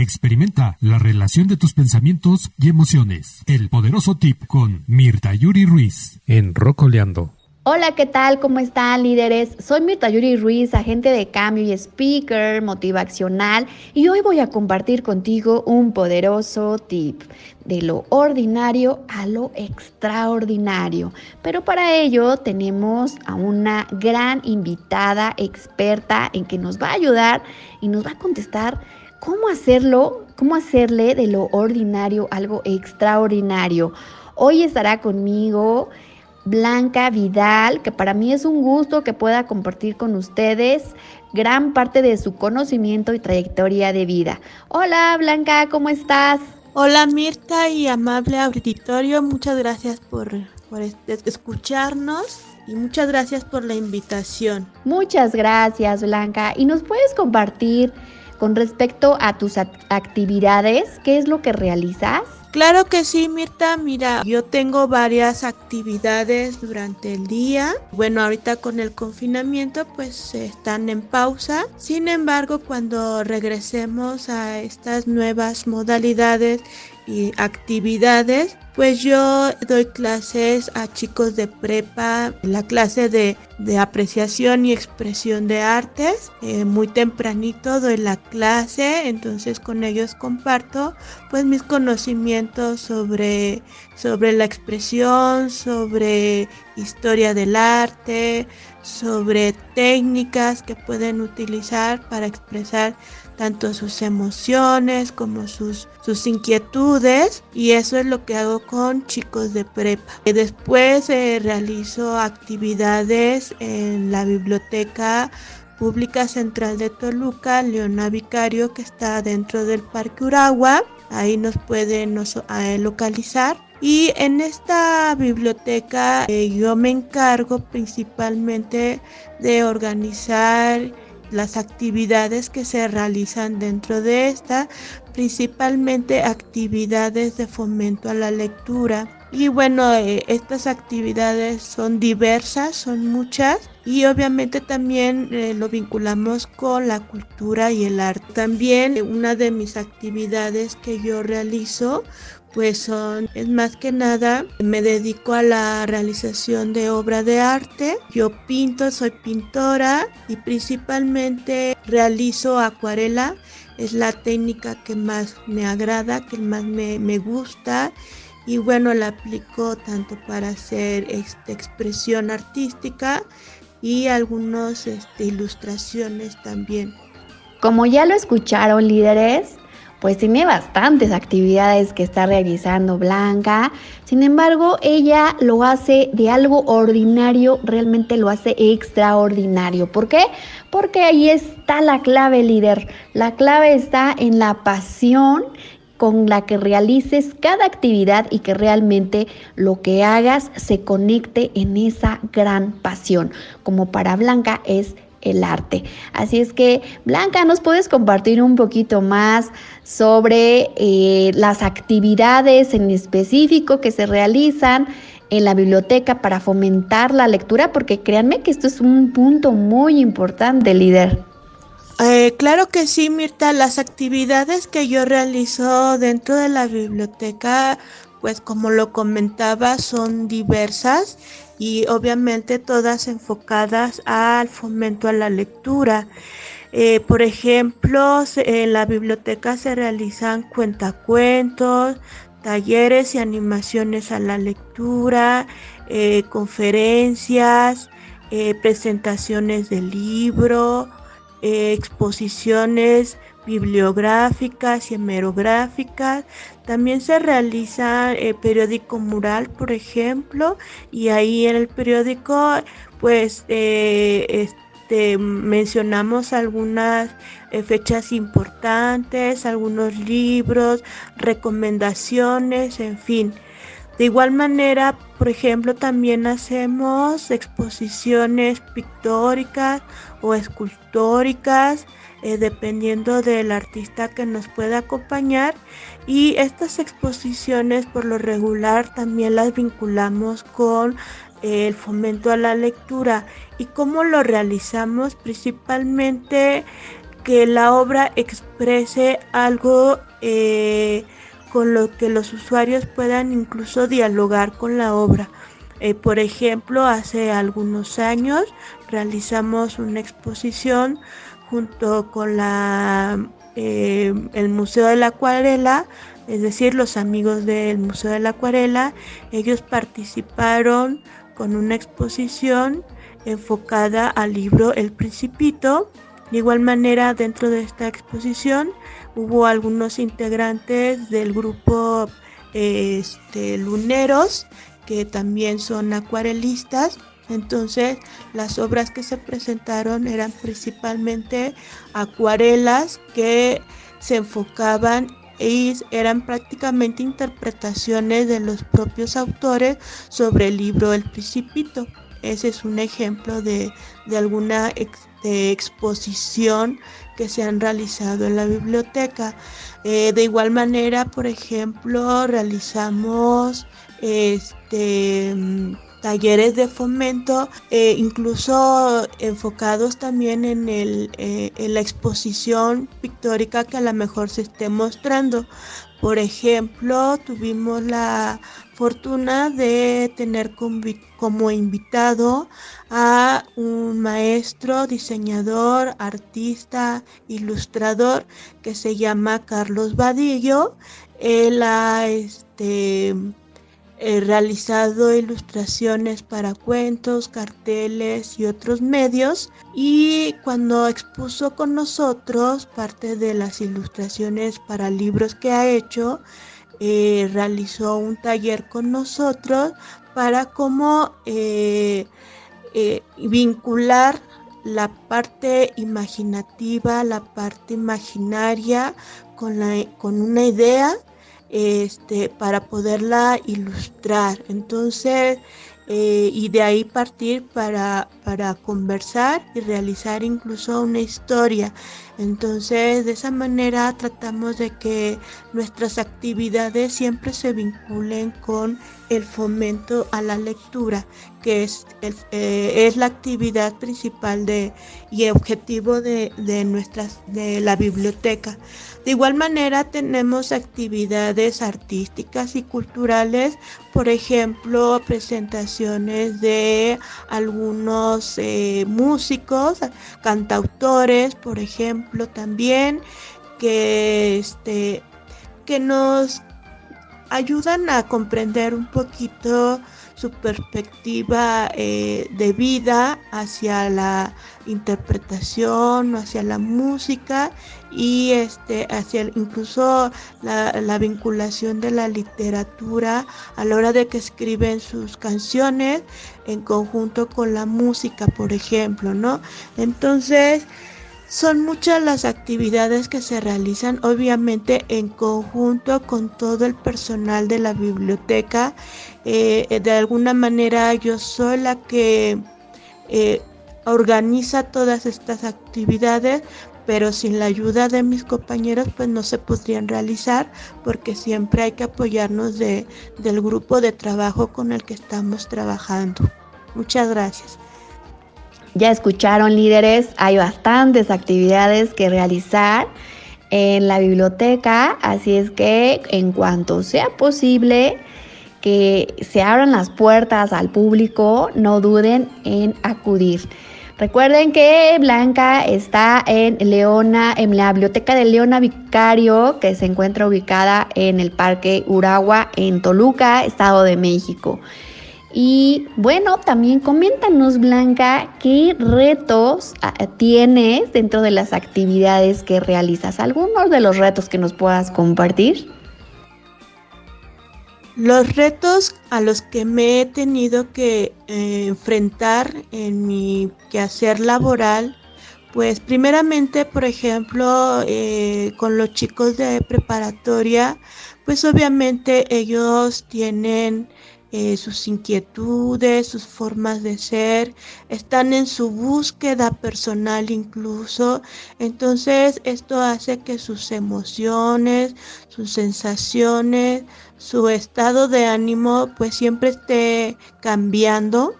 Experimenta la relación de tus pensamientos y emociones. El poderoso tip con Mirta Yuri Ruiz en Rocoleando. Hola, ¿qué tal? ¿Cómo están líderes? Soy Mirta Yuri Ruiz, agente de cambio y speaker motivacional y hoy voy a compartir contigo un poderoso tip de lo ordinario a lo extraordinario. Pero para ello tenemos a una gran invitada experta en que nos va a ayudar y nos va a contestar cómo hacerlo, cómo hacerle de lo ordinario algo extraordinario. Hoy estará conmigo Blanca Vidal, que para mí es un gusto que pueda compartir con ustedes gran parte de su conocimiento y trayectoria de vida. Hola Blanca, ¿cómo estás? Hola Mirta y amable auditorio, muchas gracias por, por escucharnos y muchas gracias por la invitación. Muchas gracias Blanca. ¿Y nos puedes compartir con respecto a tus actividades qué es lo que realizas? Claro que sí, Mirta. Mira, yo tengo varias actividades durante el día. Bueno, ahorita con el confinamiento pues están en pausa. Sin embargo, cuando regresemos a estas nuevas modalidades y actividades, pues yo doy clases a chicos de prepa, la clase de, apreciación y expresión de artes. Eh, muy tempranito doy la clase, entonces con ellos comparto pues mis conocimientos sobre, sobre la expresión, sobre historia del arte, sobre técnicas que pueden utilizar para expresar tanto sus emociones como sus, sus inquietudes y eso es lo que hago con chicos de prepa. Después eh, realizo actividades en la biblioteca pública central de Toluca, Leona Vicario, que está dentro del Parque Uragua. Ahí nos pueden eh, localizar. Y en esta biblioteca eh, yo me encargo principalmente de organizar las actividades que se realizan dentro de esta, principalmente actividades de fomento a la lectura. Y bueno, eh, estas actividades son diversas, son muchas y obviamente también eh, lo vinculamos con la cultura y el arte. También una de mis actividades que yo realizo pues son, es más que nada, me dedico a la realización de obra de arte. Yo pinto, soy pintora y principalmente realizo acuarela. Es la técnica que más me agrada, que más me, me gusta y bueno, la aplico tanto para hacer este, expresión artística y algunas este, ilustraciones también. Como ya lo escucharon líderes, pues tiene bastantes actividades que está realizando Blanca. Sin embargo, ella lo hace de algo ordinario, realmente lo hace extraordinario. ¿Por qué? Porque ahí está la clave, líder. La clave está en la pasión con la que realices cada actividad y que realmente lo que hagas se conecte en esa gran pasión. Como para Blanca es el arte. Así es que, Blanca, ¿nos puedes compartir un poquito más sobre eh, las actividades en específico que se realizan en la biblioteca para fomentar la lectura? Porque créanme que esto es un punto muy importante, líder. Eh, claro que sí, Mirta. Las actividades que yo realizo dentro de la biblioteca, pues como lo comentaba, son diversas y obviamente todas enfocadas al fomento a la lectura. Eh, por ejemplo, en la biblioteca se realizan cuentacuentos, talleres y animaciones a la lectura, eh, conferencias, eh, presentaciones de libro, exposiciones bibliográficas y hemerográficas. También se realiza el periódico mural, por ejemplo, y ahí en el periódico pues eh, este, mencionamos algunas eh, fechas importantes, algunos libros, recomendaciones, en fin. De igual manera, por ejemplo, también hacemos exposiciones pictóricas o escultóricas eh, dependiendo del artista que nos pueda acompañar. Y estas exposiciones por lo regular también las vinculamos con eh, el fomento a la lectura. Y cómo lo realizamos principalmente que la obra exprese algo eh, con lo que los usuarios puedan incluso dialogar con la obra. Por ejemplo, hace algunos años realizamos una exposición junto con la, eh, el Museo de la Acuarela, es decir, los amigos del Museo de la Acuarela. Ellos participaron con una exposición enfocada al libro El Principito. De igual manera, dentro de esta exposición hubo algunos integrantes del grupo este, Luneros que también son acuarelistas. Entonces las obras que se presentaron eran principalmente acuarelas que se enfocaban y eran prácticamente interpretaciones de los propios autores sobre el libro El Principito. Ese es un ejemplo de, alguna exposición que se han realizado en la biblioteca. Eh, de igual manera, por ejemplo, realizamos este talleres de fomento, eh, incluso enfocados también en, el, eh, en la exposición pictórica que a lo mejor se esté mostrando. Por ejemplo, tuvimos la fortuna de tener como invitado a un maestro, diseñador, artista, ilustrador que se llama Carlos Vadillo. Él ha este, He realizado ilustraciones para cuentos, carteles y otros medios y cuando expuso con nosotros parte de las ilustraciones para libros que ha hecho, eh, realizó un taller con nosotros para cómo eh, eh, vincular la parte imaginativa, la parte imaginaria con, una idea este, para poderla ilustrar. Entonces, eh, y de ahí partir para, para conversar y realizar incluso una historia. Entonces, de esa manera tratamos de que nuestras actividades siempre se vinculen con el fomento a la lectura, que es, eh, es la actividad principal de, y objetivo de, de, nuestras, de la biblioteca. De igual manera tenemos actividades artísticas y culturales, por ejemplo, presentaciones de algunos eh, músicos, cantautores, por ejemplo, también, que, este, que nos ayudan a comprender un poquito su perspectiva eh, de vida hacia la interpretación, hacia la música y este hacia incluso la, vinculación de la literatura a la hora de que escriben sus canciones en conjunto con la música, por ejemplo, ¿no? Entonces, son muchas las actividades que se realizan obviamente en conjunto con todo el personal de la biblioteca. Eh, de alguna manera yo soy la que eh, organiza todas estas actividades, pero sin la ayuda de mis compañeros pues no se podrían realizar porque siempre hay que apoyarnos de, del grupo de trabajo con el que estamos trabajando. Muchas gracias. Ya escucharon líderes, hay bastantes actividades que realizar en la biblioteca, así es que en cuanto sea posible que se abran las puertas al público, no duden en acudir. Recuerden que Blanca está en Leona, en la biblioteca de Leona Vicario, que se encuentra ubicada en el Parque Uragua, en Toluca, Estado de México. Y bueno, también coméntanos, Blanca, qué retos ah, tienes dentro de las actividades que realizas. ¿Algunos de los retos que nos puedas compartir? Los retos a los que me he tenido que eh, enfrentar en mi quehacer laboral, pues primeramente, por ejemplo, eh, con los chicos de preparatoria, pues obviamente ellos tienen eh, sus inquietudes, sus formas de ser, están en su búsqueda personal incluso. Entonces esto hace que sus emociones, sus sensaciones, su estado de ánimo pues siempre esté cambiando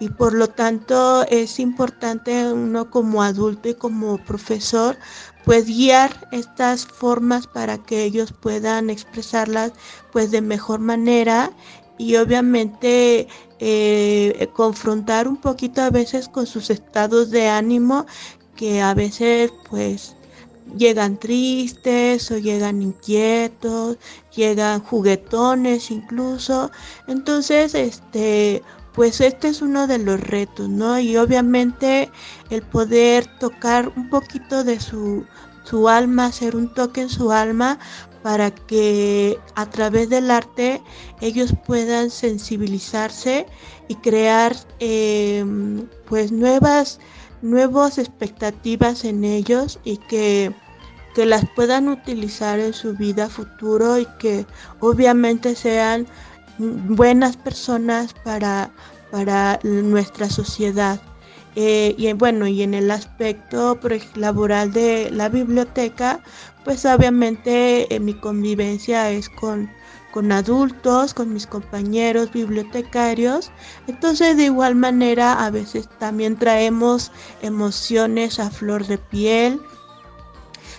y por lo tanto es importante uno como adulto y como profesor pues guiar estas formas para que ellos puedan expresarlas pues de mejor manera y obviamente eh, confrontar un poquito a veces con sus estados de ánimo que a veces pues llegan tristes o llegan inquietos, llegan juguetones incluso. Entonces, este, pues este es uno de los retos, ¿no? Y obviamente el poder tocar un poquito de su, su alma, hacer un toque en su alma para que a través del arte ellos puedan sensibilizarse y crear em, pues nuevas expectativas en ellos y que, que las puedan utilizar en su vida futuro y que obviamente sean buenas personas para, para nuestra sociedad. Eh, y bueno, y en el aspecto laboral de la biblioteca, pues obviamente eh, mi convivencia es con con adultos, con mis compañeros bibliotecarios. Entonces de igual manera a veces también traemos emociones a flor de piel.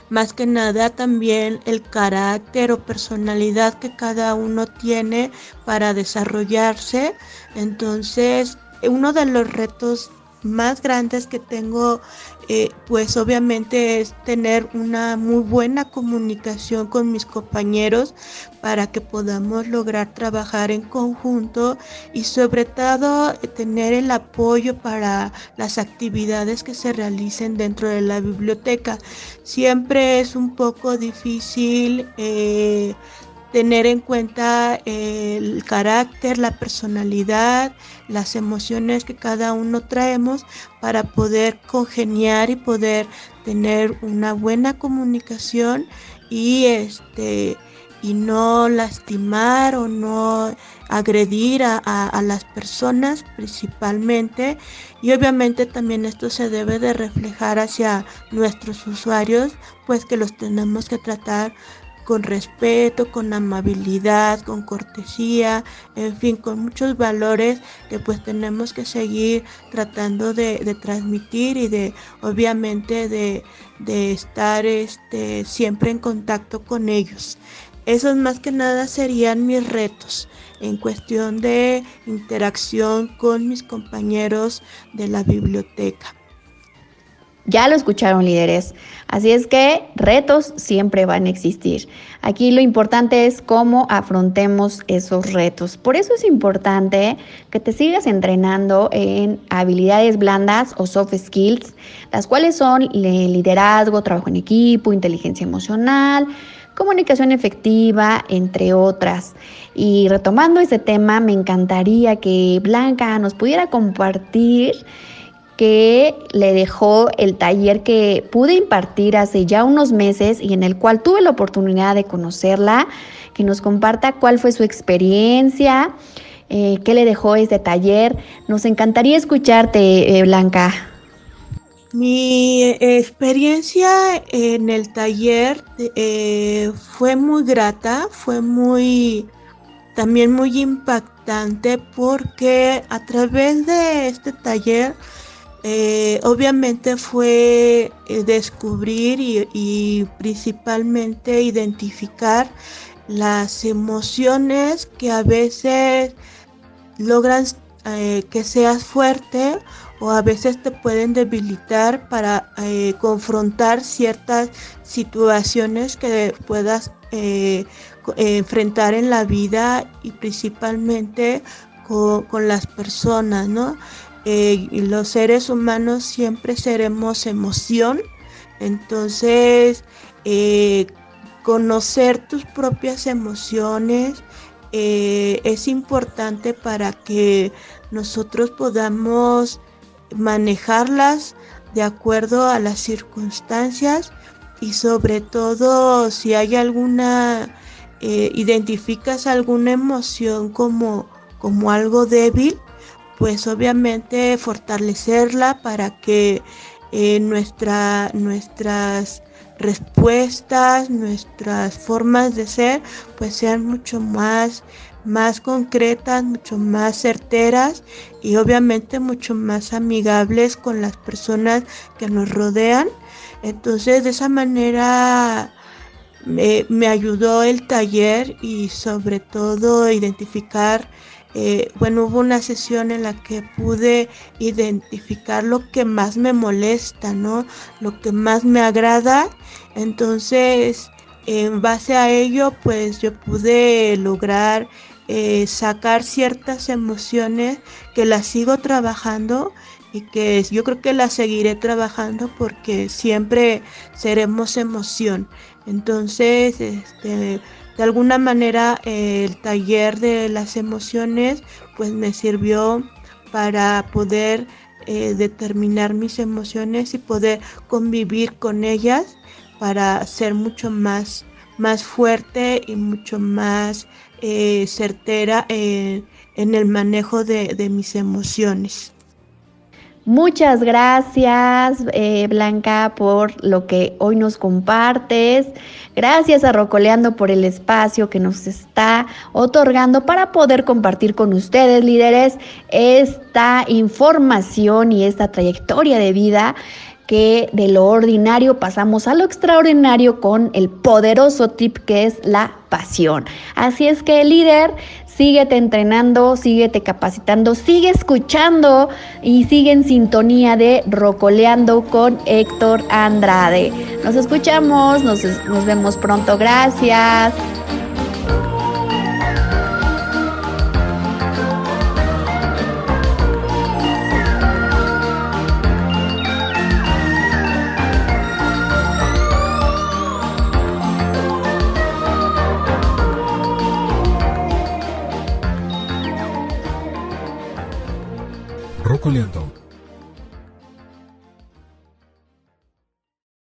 Más que nada también el carácter o personalidad que cada uno tiene para desarrollarse. Entonces uno de los retos más grandes que tengo, eh, pues obviamente es tener una muy buena comunicación con mis compañeros para que podamos lograr trabajar en conjunto y sobre todo tener el apoyo para las actividades que se realicen dentro de la biblioteca. Siempre es un poco difícil. Eh, tener en cuenta el carácter, la personalidad, las emociones que cada uno traemos para poder congeniar y poder tener una buena comunicación y este y no lastimar o no agredir a, a, las personas principalmente. Y obviamente también esto se debe de reflejar hacia nuestros usuarios pues que los tenemos que tratar con respeto, con amabilidad, con cortesía, en fin, con muchos valores que pues tenemos que seguir tratando de, transmitir y de obviamente de, de estar este, siempre en contacto con ellos. Esos más que nada serían mis retos en cuestión de interacción con mis compañeros de la biblioteca. Ya lo escucharon líderes. Así es que retos siempre van a existir. Aquí lo importante es cómo afrontemos esos retos. Por eso es importante que te sigas entrenando en habilidades blandas o soft skills, las cuales son liderazgo, trabajo en equipo, inteligencia emocional, comunicación efectiva, entre otras. Y retomando ese tema, me encantaría que Blanca nos pudiera compartir que le dejó el taller que pude impartir hace ya unos meses y en el cual tuve la oportunidad de conocerla, que nos comparta cuál fue su experiencia, eh, qué le dejó este taller. Nos encantaría escucharte, eh, Blanca. Mi experiencia en el taller eh, fue muy grata, fue muy también muy impactante porque a través de este taller eh, obviamente fue eh, descubrir y, principalmente identificar las emociones que a veces logran eh, que seas fuerte o a veces te pueden debilitar para confrontar ciertas situaciones que puedas enfrentar en la vida y principalmente con, con las personas, ¿no? Eh, los seres humanos siempre seremos emoción, entonces eh, conocer tus propias emociones eh, es importante para que nosotros podamos manejarlas de acuerdo a las circunstancias y sobre todo si hay alguna, identificas alguna emoción como, como algo débil, pues obviamente fortalecerla para que eh, nuestra, nuestras respuestas, nuestras formas de ser, pues sean mucho más, más concretas, mucho más certeras y obviamente mucho más amigables con las personas que nos rodean. Entonces de esa manera me, me ayudó el taller y sobre todo identificar eh, bueno, hubo una sesión en la que pude identificar lo que más me molesta, ¿no? Lo que más me agrada. Entonces, en base a ello, pues yo pude lograr eh, sacar ciertas emociones que las sigo trabajando y que yo creo que las seguiré trabajando porque siempre seremos emoción. Entonces, este de alguna manera el taller de las emociones pues me sirvió para poder eh, determinar mis emociones y poder convivir con ellas para ser mucho más, más fuerte y mucho más eh, certera en el manejo de mis emociones. Muchas gracias, eh, Blanca, por lo que hoy nos compartes. Gracias a Rocoleando por el espacio que nos está otorgando para poder compartir con ustedes, líderes, esta información y esta trayectoria de vida que de lo ordinario pasamos a lo extraordinario con el poderoso tip que es la pasión. Así es que líder, síguete entrenando, síguete capacitando, sigue escuchando y sigue en sintonía de Rocoleando con Héctor Andrade. Nos escuchamos, nos, nos vemos pronto, gracias.